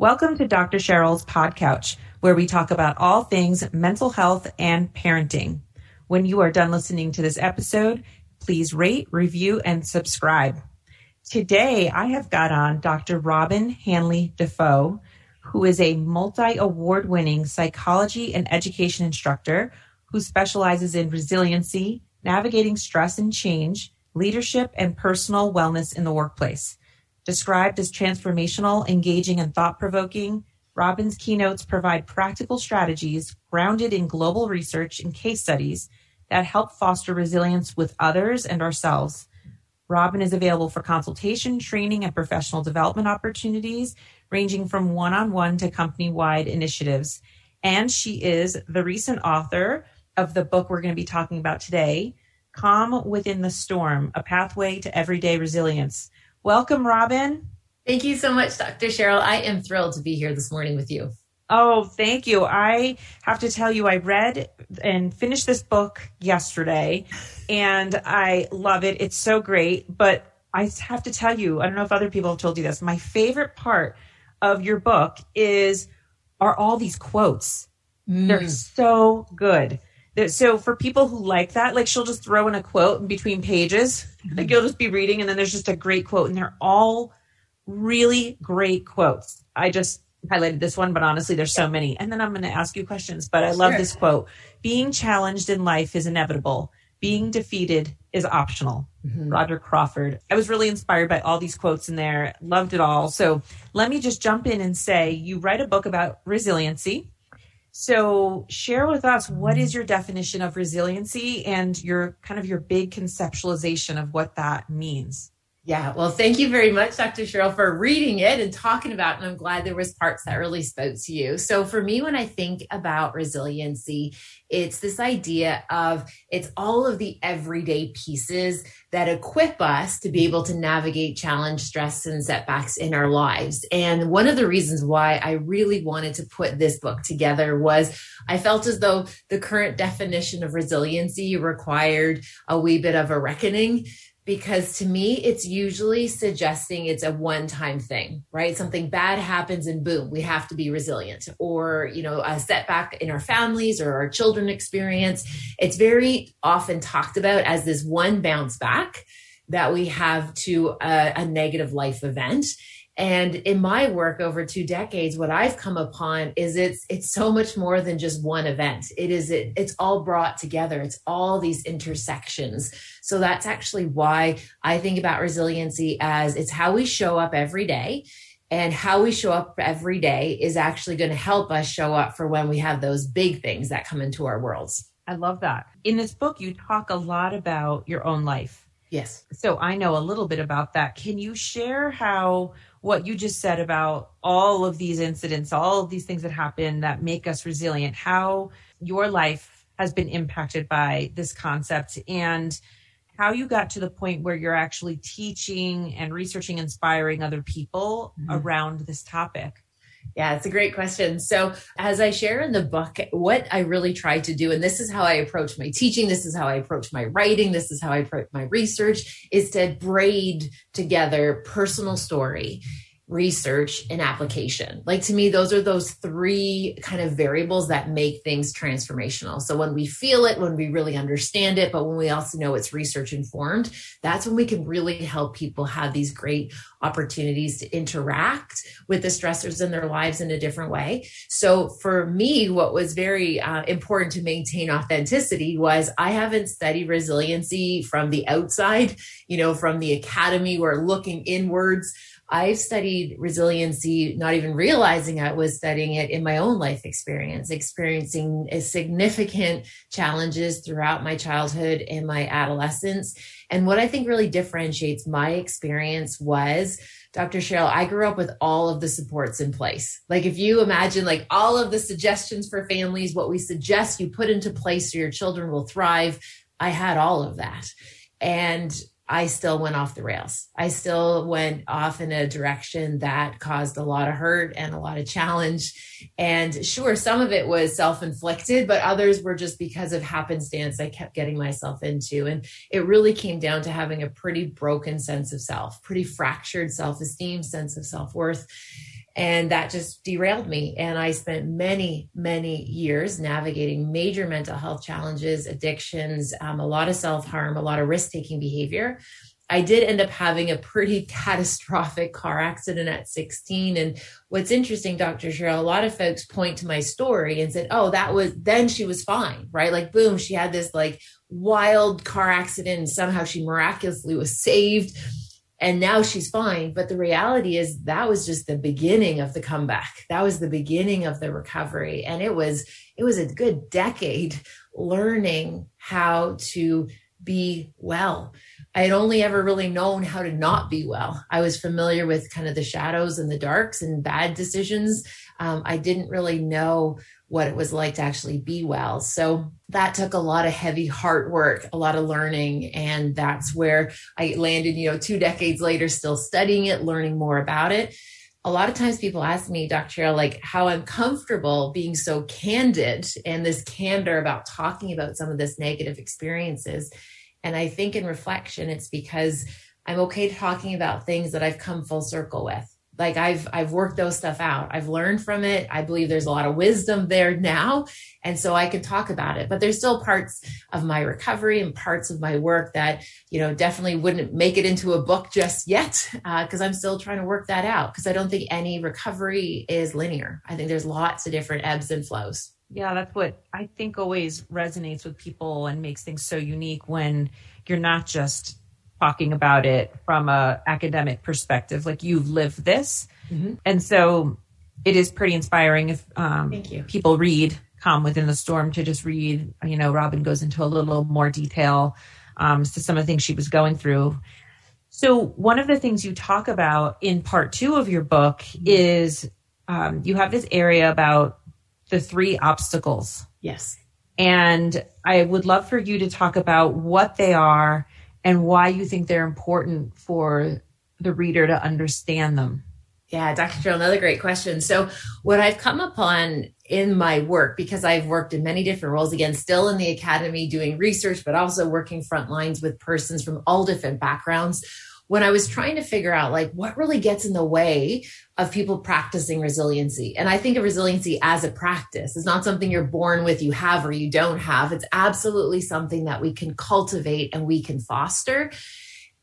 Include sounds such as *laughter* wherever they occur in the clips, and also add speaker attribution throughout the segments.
Speaker 1: Welcome to Dr. Cheryl's Pod Couch, where we talk about all things mental health and parenting. When you are done listening to this episode, please rate, review, and subscribe. Today, I have got on Dr. Robyne Hanley Dafoe, who is a multi award winning psychology and education instructor who specializes in resiliency, navigating stress and change, leadership, and personal wellness in the workplace. Described as transformational, engaging, and thought provoking, Robyne's keynotes provide practical strategies grounded in global research and case studies that help foster resilience with others and ourselves. Robin is available for consultation, training, and professional development opportunities, ranging from one on one to company wide initiatives. And she is the recent author of the book we're going to be talking about today Calm Within the Storm A Pathway to Everyday Resilience. Welcome, Robyne.
Speaker 2: Thank you so much, Dr. Cheryl. I am thrilled to be here this morning with you.
Speaker 1: Oh, thank you. I have to tell you, I read and finished this book yesterday and I love it. It's so great. But I have to tell you, I don't know if other people have told you this. My favorite part of your book is are all these quotes. Mm. They're so good. So for people who like that, like she'll just throw in a quote in between pages. Mm-hmm. Like you'll just be reading and then there's just a great quote and they're all really great quotes. I just highlighted this one, but honestly, there's so many. And then I'm going to ask you questions, but I love sure. this quote. Being challenged in life is inevitable. Being defeated is optional. Mm-hmm. Roger Crawford. I was really inspired by all these quotes in there. Loved it all. So let me just jump in and say you write a book about resiliency so share with us what is your definition of resiliency and your kind of your big conceptualization of what that means.
Speaker 2: Yeah, well, thank you very much, Dr. Cheryl, for reading it and talking about it. And I'm glad there was parts that really spoke to you. So for me, when I think about resiliency, it's this idea of it's all of the everyday pieces that equip us to be able to navigate challenge, stress, and setbacks in our lives. And one of the reasons why I really wanted to put this book together was I felt as though the current definition of resiliency required a wee bit of a reckoning because to me it's usually suggesting it's a one time thing right? Something bad happens and boom we have to be resilient. Or you know a setback in our families or our children experience. It's very often talked about as this one bounce back that we have to a, a negative life event and in my work over two decades, what I've come upon is it's it's so much more than just one event. It is it, it's all brought together. It's all these intersections. So that's actually why I think about resiliency as it's how we show up every day. And how we show up every day is actually going to help us show up for when we have those big things that come into our worlds.
Speaker 1: I love that. In this book, you talk a lot about your own life.
Speaker 2: Yes.
Speaker 1: So I know a little bit about that. Can you share how what you just said about all of these incidents, all of these things that happen that make us resilient, how your life has been impacted by this concept and how you got to the point where you're actually teaching and researching, inspiring other people mm-hmm. around this topic.
Speaker 2: Yeah, it's a great question. So, as I share in the book, what I really try to do, and this is how I approach my teaching, this is how I approach my writing, this is how I approach my research, is to braid together personal story research and application. Like to me, those are those three kind of variables that make things transformational. So when we feel it, when we really understand it, but when we also know it's research informed, that's when we can really help people have these great opportunities to interact with the stressors in their lives in a different way. So for me, what was very uh, important to maintain authenticity was I haven't studied resiliency from the outside, you know, from the academy where looking inwards. I've studied resiliency, not even realizing I was studying it in my own life experience, experiencing significant challenges throughout my childhood and my adolescence. And what I think really differentiates my experience was Dr. Cheryl, I grew up with all of the supports in place. Like if you imagine like all of the suggestions for families, what we suggest you put into place so your children will thrive, I had all of that. And I still went off the rails. I still went off in a direction that caused a lot of hurt and a lot of challenge. And sure, some of it was self inflicted, but others were just because of happenstance I kept getting myself into. And it really came down to having a pretty broken sense of self, pretty fractured self esteem, sense of self worth And that just derailed me. And I spent many, many years navigating major mental health challenges, addictions, um, a lot of self harm, a lot of risk taking behavior. I did end up having a pretty *laughs* catastrophic car accident at 16. And what's interesting, Dr. Cheryl, a lot of folks point to my story and said, oh, that was then she was fine, right? Like, boom, she had this like wild car accident and somehow she miraculously was saved and now she's fine. But the reality is that was just the beginning of the comeback. That was the beginning of the recovery. And it was it was a good decade learning how to be well i had only ever really known how to not be well i was familiar with kind of the shadows and the darks and bad decisions um, i didn't really know what it was like to actually be well. So that took a lot of heavy heart work, a lot of learning. And that's where I landed, you know, two decades later, still studying it, learning more about it. A lot of times people ask me, Dr. Cheryl, like how I'm comfortable being so candid and this candor about talking about some of this negative experiences. And I think in reflection, it's because I'm okay talking about things that I've come full circle with like i've i've worked those stuff out. I've learned from it. I believe there's a lot of wisdom there now and so i can talk about it. But there's still parts of my recovery and parts of my work that you know definitely wouldn't make it into a book just yet because uh, i'm still trying to work that out because i don't think any recovery is linear. I think there's lots of different ebbs and flows.
Speaker 1: Yeah that's what i think always resonates with people and makes things so unique when you're not just talking about it from a academic perspective like you've lived this. Mm-hmm. and so it is pretty inspiring if um, people read calm within the storm to just read you know robyne goes into a little more detail um, to some of the things she was going through. So one of the things you talk about in part two of your book mm-hmm. is um, you have this area about the three obstacles.
Speaker 2: Yes.
Speaker 1: And i would love for you to talk about what they are and why you think they're important for the reader to understand them.
Speaker 2: Yeah, Dr. Joe, another great question. So, what I've come upon in my work, because I've worked in many different roles, again, still in the academy doing research, but also working front lines with persons from all different backgrounds, when I was trying to figure out like what really gets in the way of people practicing resiliency. And I think of resiliency as a practice. It's not something you're born with, you have or you don't have. It's absolutely something that we can cultivate and we can foster.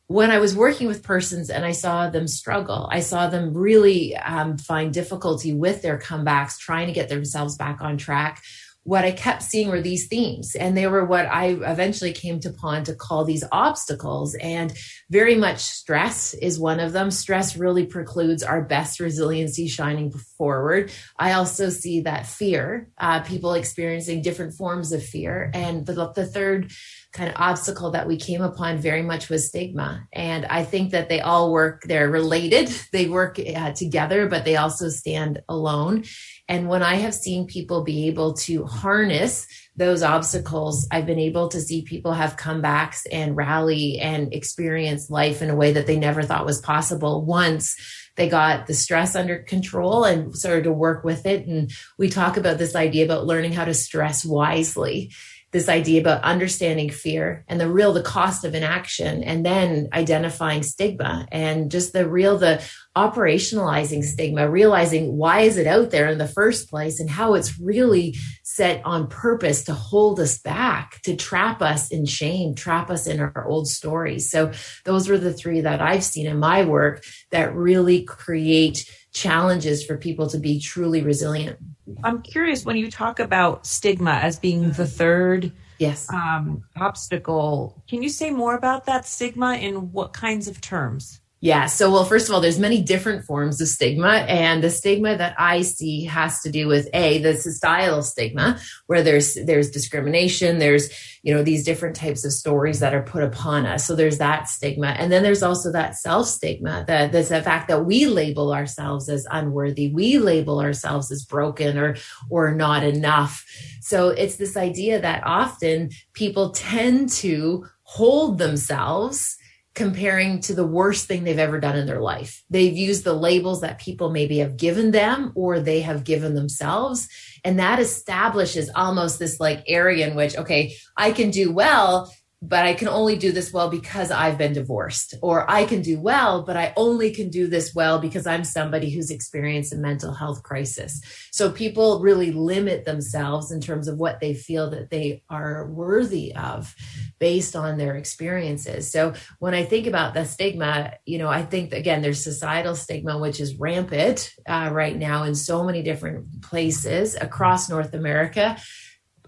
Speaker 2: When I was working with persons and I saw them struggle, I saw them really um, find difficulty with their comebacks, trying to get themselves back on track what I kept seeing were these themes. And they were what I eventually came to upon to call these obstacles. And very much stress is one of them. Stress really precludes our best resiliency shining forward. I also see that fear, uh, people experiencing different forms of fear. And the, the third kind of obstacle that we came upon very much was stigma. And I think that they all work, they're related, *laughs* they work uh, together, but they also stand alone. And when I have seen people be able to harness those obstacles, I've been able to see people have comebacks and rally and experience life in a way that they never thought was possible once they got the stress under control and started to work with it. And we talk about this idea about learning how to stress wisely this idea about understanding fear and the real the cost of inaction and then identifying stigma and just the real the operationalizing stigma realizing why is it out there in the first place and how it's really set on purpose to hold us back to trap us in shame trap us in our old stories. So those were the three that i've seen in my work that really create challenges for people to be truly resilient
Speaker 1: I'm curious when you talk about stigma as being the third
Speaker 2: yes
Speaker 1: um, obstacle. Can you say more about that stigma in what kinds of terms?
Speaker 2: Yeah. So, well, first of all, there's many different forms of stigma. And the stigma that I see has to do with A, the societal stigma, where there's, there's discrimination. There's, you know, these different types of stories that are put upon us. So there's that stigma. And then there's also that self stigma that there's the fact that we label ourselves as unworthy. We label ourselves as broken or, or not enough. So it's this idea that often people tend to hold themselves comparing to the worst thing they've ever done in their life. They've used the labels that people maybe have given them or they have given themselves. And that establishes almost this like area in which, okay, I can do well but I can only do this well because I've been divorced. Or I can do well, but I only can do this well because I'm somebody who's experienced a mental health crisis. So people really limit themselves in terms of what they feel that they are worthy of based on their experiences. So when I think about the stigma, you know, I think again, there's societal stigma, which is rampant uh, right now in so many different places across North America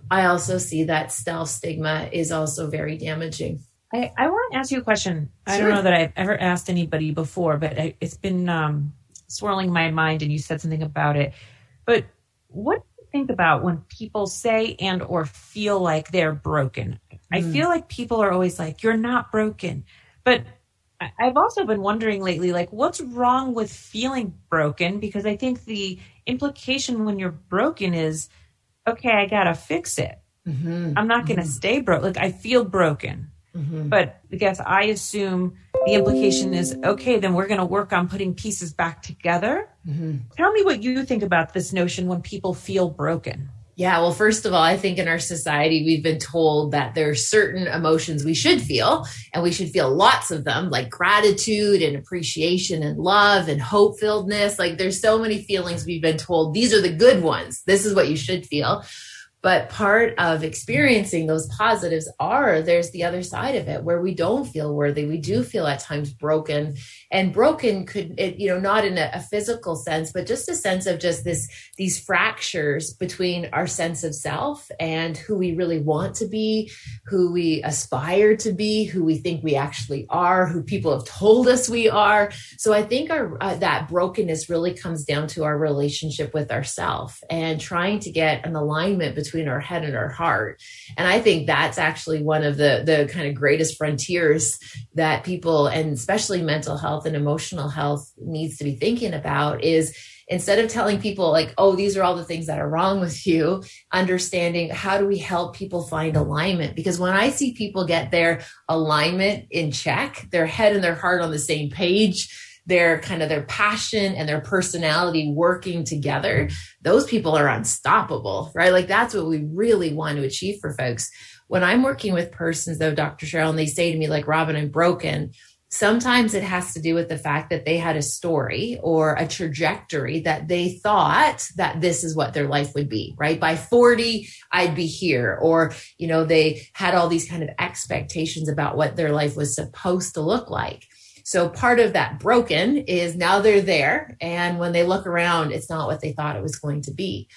Speaker 2: I also see that self stigma is also very damaging.
Speaker 1: I, I want to ask you a question. Sure. I don't know that I've ever asked anybody before, but I, it's been um, swirling my mind, and you said something about it. But what think about when people say and or feel like they're broken? Mm. I feel like people are always like, "You're not broken," but I've also been wondering lately, like, what's wrong with feeling broken? Because I think the implication when you're broken is okay, I gotta fix it. Mm-hmm. I'm not gonna mm-hmm. stay broke. Like I feel broken. Mm-hmm. But I guess I assume the implication is okay, then we're going to work on putting pieces back together. Mm-hmm. Tell me what you think about this notion when people feel broken.
Speaker 2: Yeah, well, first of all, I think in our society, we've been told that there are certain emotions we should feel, and we should feel lots of them, like gratitude and appreciation and love and hope filledness. Like there's so many feelings we've been told these are the good ones. This is what you should feel. But part of experiencing those positives are there's the other side of it where we don't feel worthy. We do feel at times broken and broken could, it, you know, not in a, a physical sense, but just a sense of just this, these fractures between our sense of self and who we really want to be, who we aspire to be, who we think we actually are, who people have told us we are. So I think our, uh, that brokenness really comes down to our relationship with ourself and trying to get an alignment between our head and our heart. And I think that's actually one of the the kind of greatest frontiers that people and especially mental health and emotional health needs to be thinking about is instead of telling people like oh these are all the things that are wrong with you understanding how do we help people find alignment because when i see people get their alignment in check their head and their heart on the same page their kind of their passion and their personality working together, those people are unstoppable, right? Like that's what we really want to achieve for folks. When I'm working with persons though, Dr. Cheryl, and they say to me like, Robyne, I'm broken. Sometimes it has to do with the fact that they had a story or a trajectory that they thought that this is what their life would be, right? By 40, I'd be here. Or, you know, they had all these kind of expectations about what their life was supposed to look like. So part of that broken is now they're there. And when they look around, it's not what they thought it was going to be.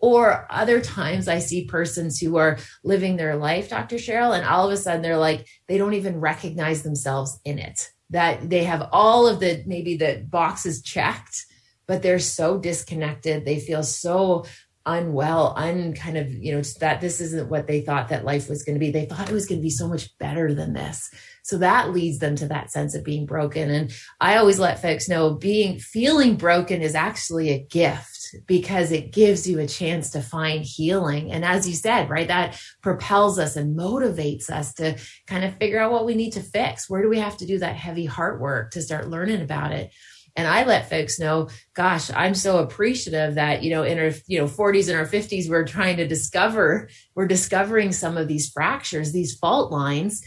Speaker 2: Or other times I see persons who are living their life, Dr. Cheryl, and all of a sudden they're like, they don't even recognize themselves in it. That they have all of the maybe the boxes checked, but they're so disconnected. They feel so unwell, unkind of, you know, that this isn't what they thought that life was going to be. They thought it was going to be so much better than this. So that leads them to that sense of being broken. And I always let folks know being, feeling broken is actually a gift because it gives you a chance to find healing. And as you said, right, that propels us and motivates us to kind of figure out what we need to fix. Where do we have to do that heavy heart work to start learning about it? and i let folks know gosh i'm so appreciative that you know in our you know 40s and our 50s we're trying to discover we're discovering some of these fractures these fault lines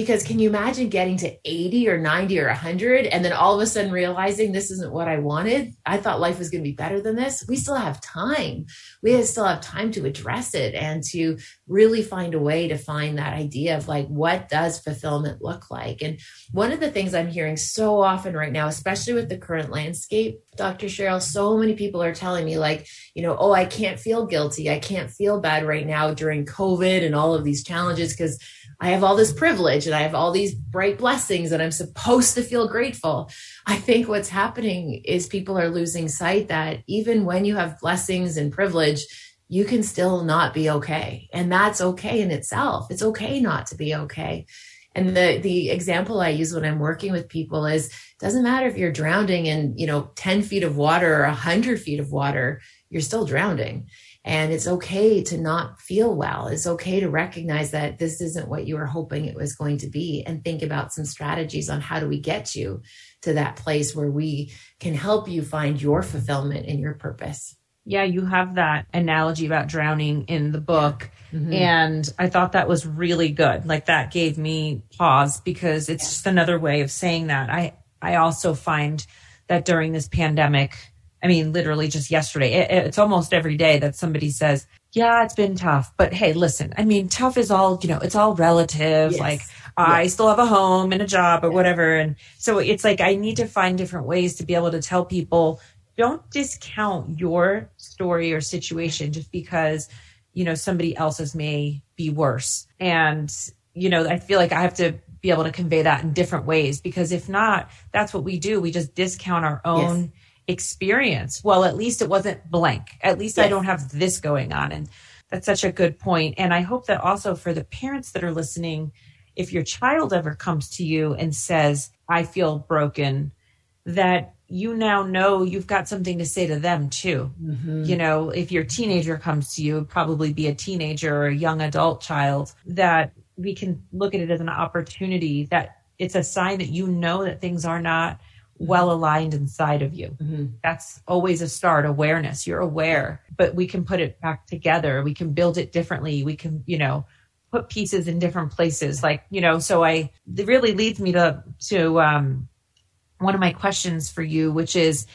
Speaker 2: because can you imagine getting to 80 or 90 or 100 and then all of a sudden realizing this isn't what I wanted? I thought life was going to be better than this. We still have time. We still have time to address it and to really find a way to find that idea of like, what does fulfillment look like? And one of the things I'm hearing so often right now, especially with the current landscape, Dr. Cheryl, so many people are telling me, like, you know, oh, I can't feel guilty. I can't feel bad right now during COVID and all of these challenges because I have all this privilege and I have all these bright blessings and I'm supposed to feel grateful. I think what's happening is people are losing sight that even when you have blessings and privilege, you can still not be okay. And that's okay in itself. It's okay not to be okay. And the the example I use when I'm working with people is it doesn't matter if you're drowning in, you know, 10 feet of water or 100 feet of water, you're still drowning. And it's okay to not feel well. It's okay to recognize that this isn't what you were hoping it was going to be and think about some strategies on how do we get you to that place where we can help you find your fulfillment and your purpose.
Speaker 1: Yeah, you have that analogy about drowning in the book. Mm-hmm. And I thought that was really good. Like that gave me pause because it's just another way of saying that. I, I also find that during this pandemic, I mean, literally just yesterday, it, it's almost every day that somebody says, yeah, it's been tough, but hey, listen, I mean, tough is all, you know, it's all relative. Yes. Like I still have a home and a job or whatever. And so it's like, I need to find different ways to be able to tell people, don't discount your story or situation just because, you know, somebody else's may be worse. And, you know, I feel like I have to be able to convey that in different ways because if not, that's what we do. We just discount our own yes. Experience. Well, at least it wasn't blank. At least yes. I don't have this going on. And that's such a good point. And I hope that also for the parents that are listening, if your child ever comes to you and says, I feel broken, that you now know you've got something to say to them too. Mm-hmm. You know, if your teenager comes to you, probably be a teenager or a young adult child, that we can look at it as an opportunity that it's a sign that you know that things are not well aligned inside of you. Mm-hmm. That's always a start awareness. You're aware, but we can put it back together. We can build it differently. We can, you know, put pieces in different places. Like, you know, so I, it really leads me to, to, um, one of my questions for you, which is,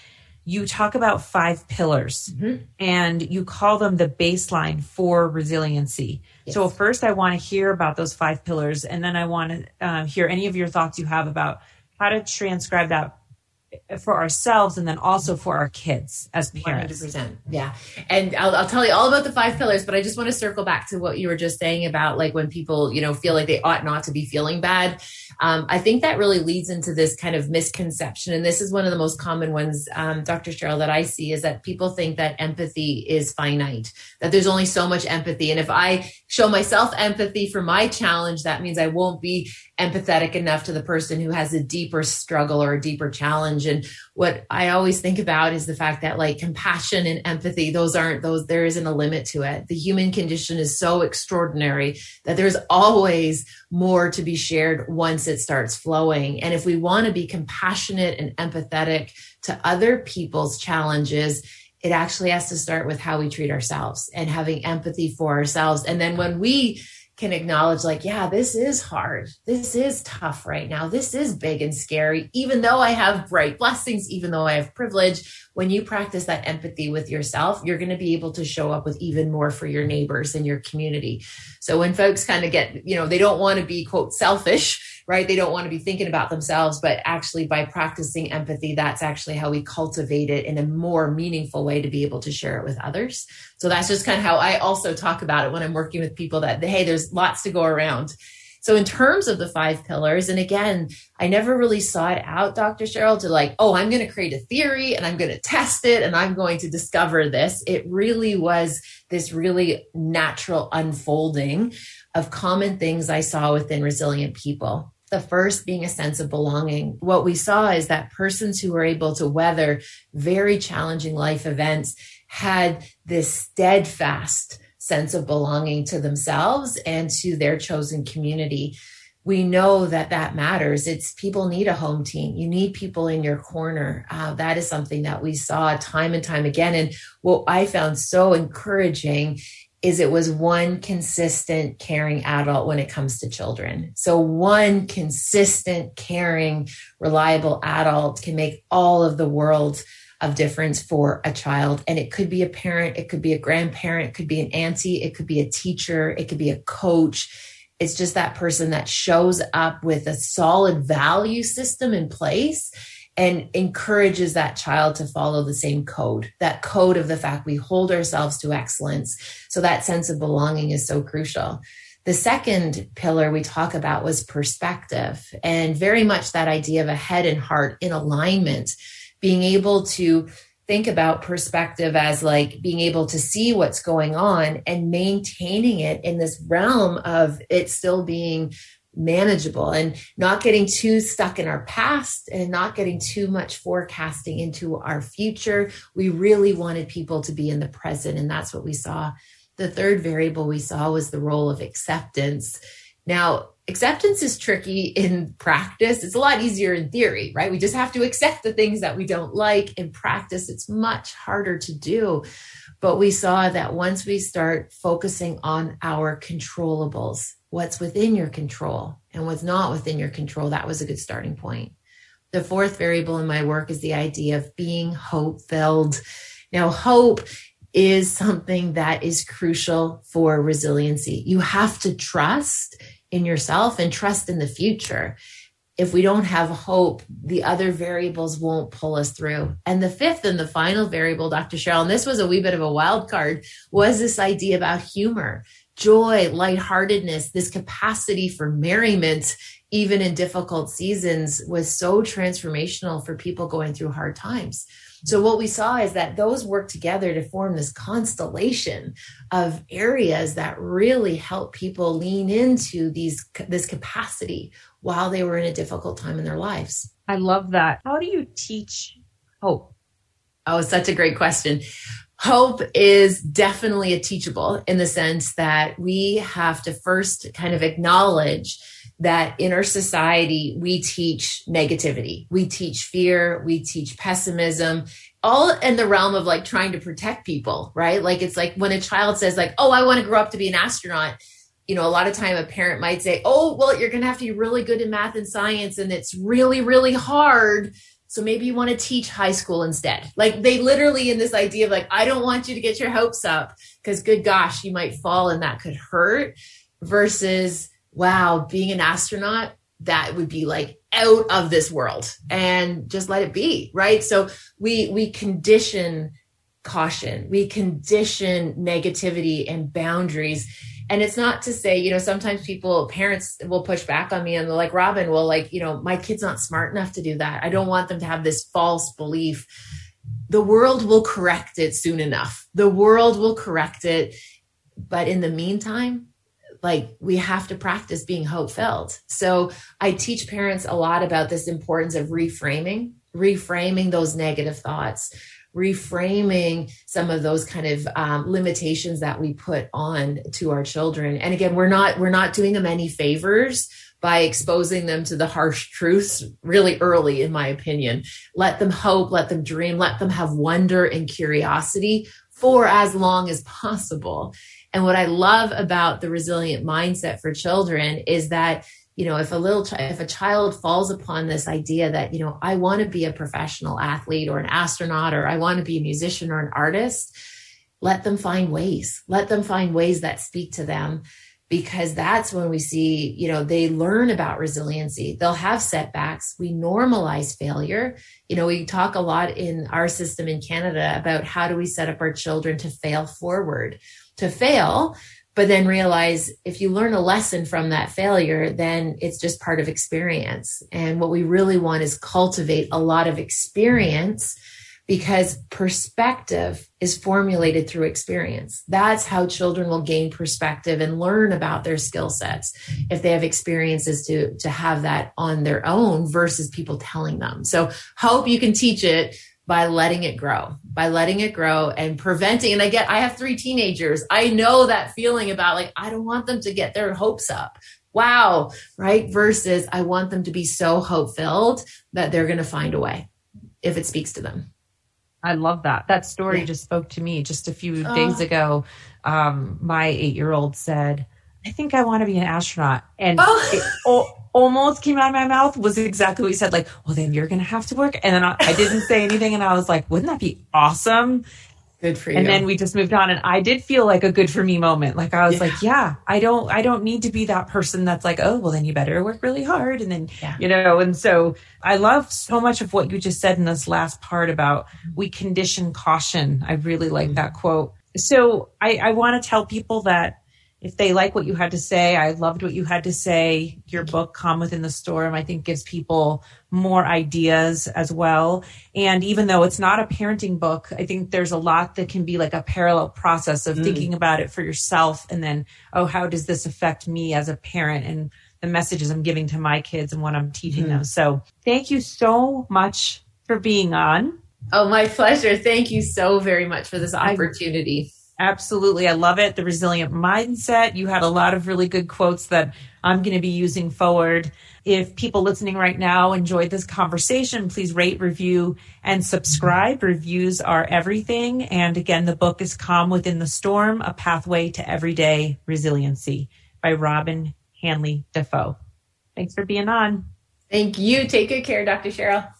Speaker 1: you talk about five pillars mm-hmm. and you call them the baseline for resiliency. Yes. So, first, I want to hear about those five pillars, and then I want to uh, hear any of your thoughts you have about how to transcribe that for ourselves and then also for our kids as parents.
Speaker 2: 100%. Yeah. And I'll, I'll, tell you all about the five pillars, but I just want to circle back to what you were just saying about like when people, you know, feel like they ought not to be feeling bad. Um, I think that really leads into this kind of misconception. And this is one of the most common ones, um, Dr. Cheryl, that I see is that people think that empathy is finite, that there's only so much empathy. And if I show myself empathy for my challenge, that means I won't be empathetic enough to the person who has a deeper struggle or a deeper challenge. And what I always think about is the fact that like compassion and empathy, those aren't those, there isn't a limit to it. The human condition is so extraordinary that there's always more to be shared once it starts flowing. And if we want to be compassionate and empathetic to other people's challenges, it actually has to start with how we treat ourselves and having empathy for ourselves. And then when we can acknowledge like yeah this is hard. This is tough right now. This is big and scary. Even though i have bright blessings even though i have privilege when you practice that empathy with yourself you're going to be able to show up with even more for your neighbors and your community. So when folks kind of get you know they don't want to be quote selfish right? They don't want to be thinking about themselves, but actually by practicing empathy, that's actually how we cultivate it in a more meaningful way to be able to share it with others. So that's just kind of how I also talk about it when I'm working with people that, hey, there's lots to go around. So in terms of the five pillars, and again, I never really it out, Dr. Cheryl, to like, oh, I'm going to create a theory and I'm going to test it and I'm going to discover this. It really was this really natural unfolding of common things I saw within resilient people. The first being a sense of belonging. What we saw is that persons who were able to weather very challenging life events had this steadfast sense of belonging to themselves and to their chosen community. We know that that matters. It's people need a home team. You need people in your corner. Uh, that is something that we saw time and time again. And what I found so encouraging is it was one consistent caring adult when it comes to children. So one consistent caring reliable adult can make all of the world of difference for a child and it could be a parent, it could be a grandparent, it could be an auntie, it could be a teacher, it could be a coach. It's just that person that shows up with a solid value system in place and encourages that child to follow the same code, that code of the fact we hold ourselves to excellence. So that sense of belonging is so crucial. The second pillar we talk about was perspective and very much that idea of a head and heart in alignment, being able to think about perspective as like being able to see what's going on and maintaining it in this realm of it still being manageable and not getting too stuck in our past and not getting too much forecasting into our future. We really wanted people to be in the present, and that's what we saw. The third variable we saw was the role of acceptance. Now, acceptance is tricky in practice. It's a lot easier in theory, right? We just have to accept the things that we don't like. In practice, it's much harder to do. But we saw that once we start focusing on our controllables, what's within your control and what's not within your control, that was a good starting point. The fourth variable in my work is the idea of being hope filled. Now, hope is something that is crucial for resiliency. You have to trust in yourself and trust in the future. If we don't have hope, the other variables won't pull us through. And the fifth and the final variable, Dr. Cheryl, and this was a wee bit of a wild card, was this idea about humor, joy, lightheartedness, this capacity for merriment, even in difficult seasons, was so transformational for people going through hard times. So what we saw is that those work together to form this constellation of areas that really help people lean into these this capacity while they were in a difficult time in their lives.
Speaker 1: I love that. How do you teach hope?
Speaker 2: Oh, such a great question. Hope is definitely a teachable in the sense that we have to first kind of acknowledge that in our society, we teach negativity, we teach fear, we teach pessimism, all in the realm of like trying to protect people, right? Like it's like when a child says, like, oh, I want to grow up to be an astronaut. You know, a lot of time a parent might say, oh, well, you're going to have to be really good in math and science, and it's really, really hard. So maybe you want to teach high school instead. Like they literally in this idea of like, I don't want you to get your hopes up because good gosh, you might fall and that could hurt versus wow, being an astronaut, that would be like out of this world and just let it be, right? So we we condition caution, we condition negativity and boundaries. And it's not to say, you know, sometimes people, parents will push back on me and they're like, Robyne, well, like, you know, my kid's not smart enough to do that. I don't want them to have this false belief. The world will correct it soon enough. The world will correct it. But in the meantime, like we have to practice being hope filled. So I teach parents a lot about this importance of reframing, reframing those negative thoughts, reframing some of those kind of um, limitations that we put on to our children. And again, we're not we're not doing them any favors by exposing them to the harsh truths really early, in my opinion. Let them hope, let them dream, let them have wonder and curiosity for as long as possible. And what I love about the resilient mindset for children is that you know if a little if a child falls upon this idea that you know i want to be a professional athlete or an astronaut or i want to be a musician or an artist let them find ways. Let them find ways that speak to them because that's when we see you know they learn about resiliency. They'll have setbacks. We normalize failure. You know we talk a lot in our system in canada about how do we set up our children to fail forward. To fail but then realize if you learn a lesson from that failure then it's just part of experience and what we really want is cultivate a lot of experience because perspective is formulated through experience. That's how children will gain perspective and learn about their skill sets if they have experiences to, to have that on their own versus people telling them. So hope you can teach it by letting it grow, by letting it grow and preventing. And I get, I have three teenagers. I know that feeling about like, I don't want them to get their hopes up. Wow. Right. Versus I want them to be so hope filled that they're going to find a way if it speaks to them.
Speaker 1: I love that. That story yeah. just spoke to me just a few oh. days ago. Um, my eight year old said, I think I want to be an astronaut. And oh. it o- almost came out of my mouth was exactly what you said. Like, well, then you're going to have to work. And then I, I didn't say anything. And I was like, wouldn't that be awesome?
Speaker 2: Good for you.
Speaker 1: And then we just moved on. And I did feel like a good for me moment. Like I was yeah. like, yeah, I don't, I don't need to be that person that's like, oh, well, then you better work really hard. And then, yeah. you know, and so I love so much of what you just said in this last part about we condition caution. I really like mm-hmm. that quote. So I, I want to tell people that if they like what you had to say, I loved what you had to say. Your book, Calm Within the Storm, I think gives people more ideas as well. And even though it's not a parenting book, I think there's a lot that can be like a parallel process of mm. thinking about it for yourself and then, oh, how does this affect me as a parent and the messages I'm giving to my kids and what I'm teaching mm. them. So thank you so much for being on.
Speaker 2: Oh, my pleasure. Thank you so very much for this opportunity.
Speaker 1: Absolutely. I love it. The resilient mindset. You had a lot of really good quotes that I'm going to be using forward. If people listening right now enjoyed this conversation, please rate, review, and subscribe. Reviews are everything. And again, the book is Calm Within the Storm, A Pathway to Everyday Resiliency by Robyne Hanley Dafoe. Thanks for being on.
Speaker 2: Thank you. Take good care, Dr. Cheryl.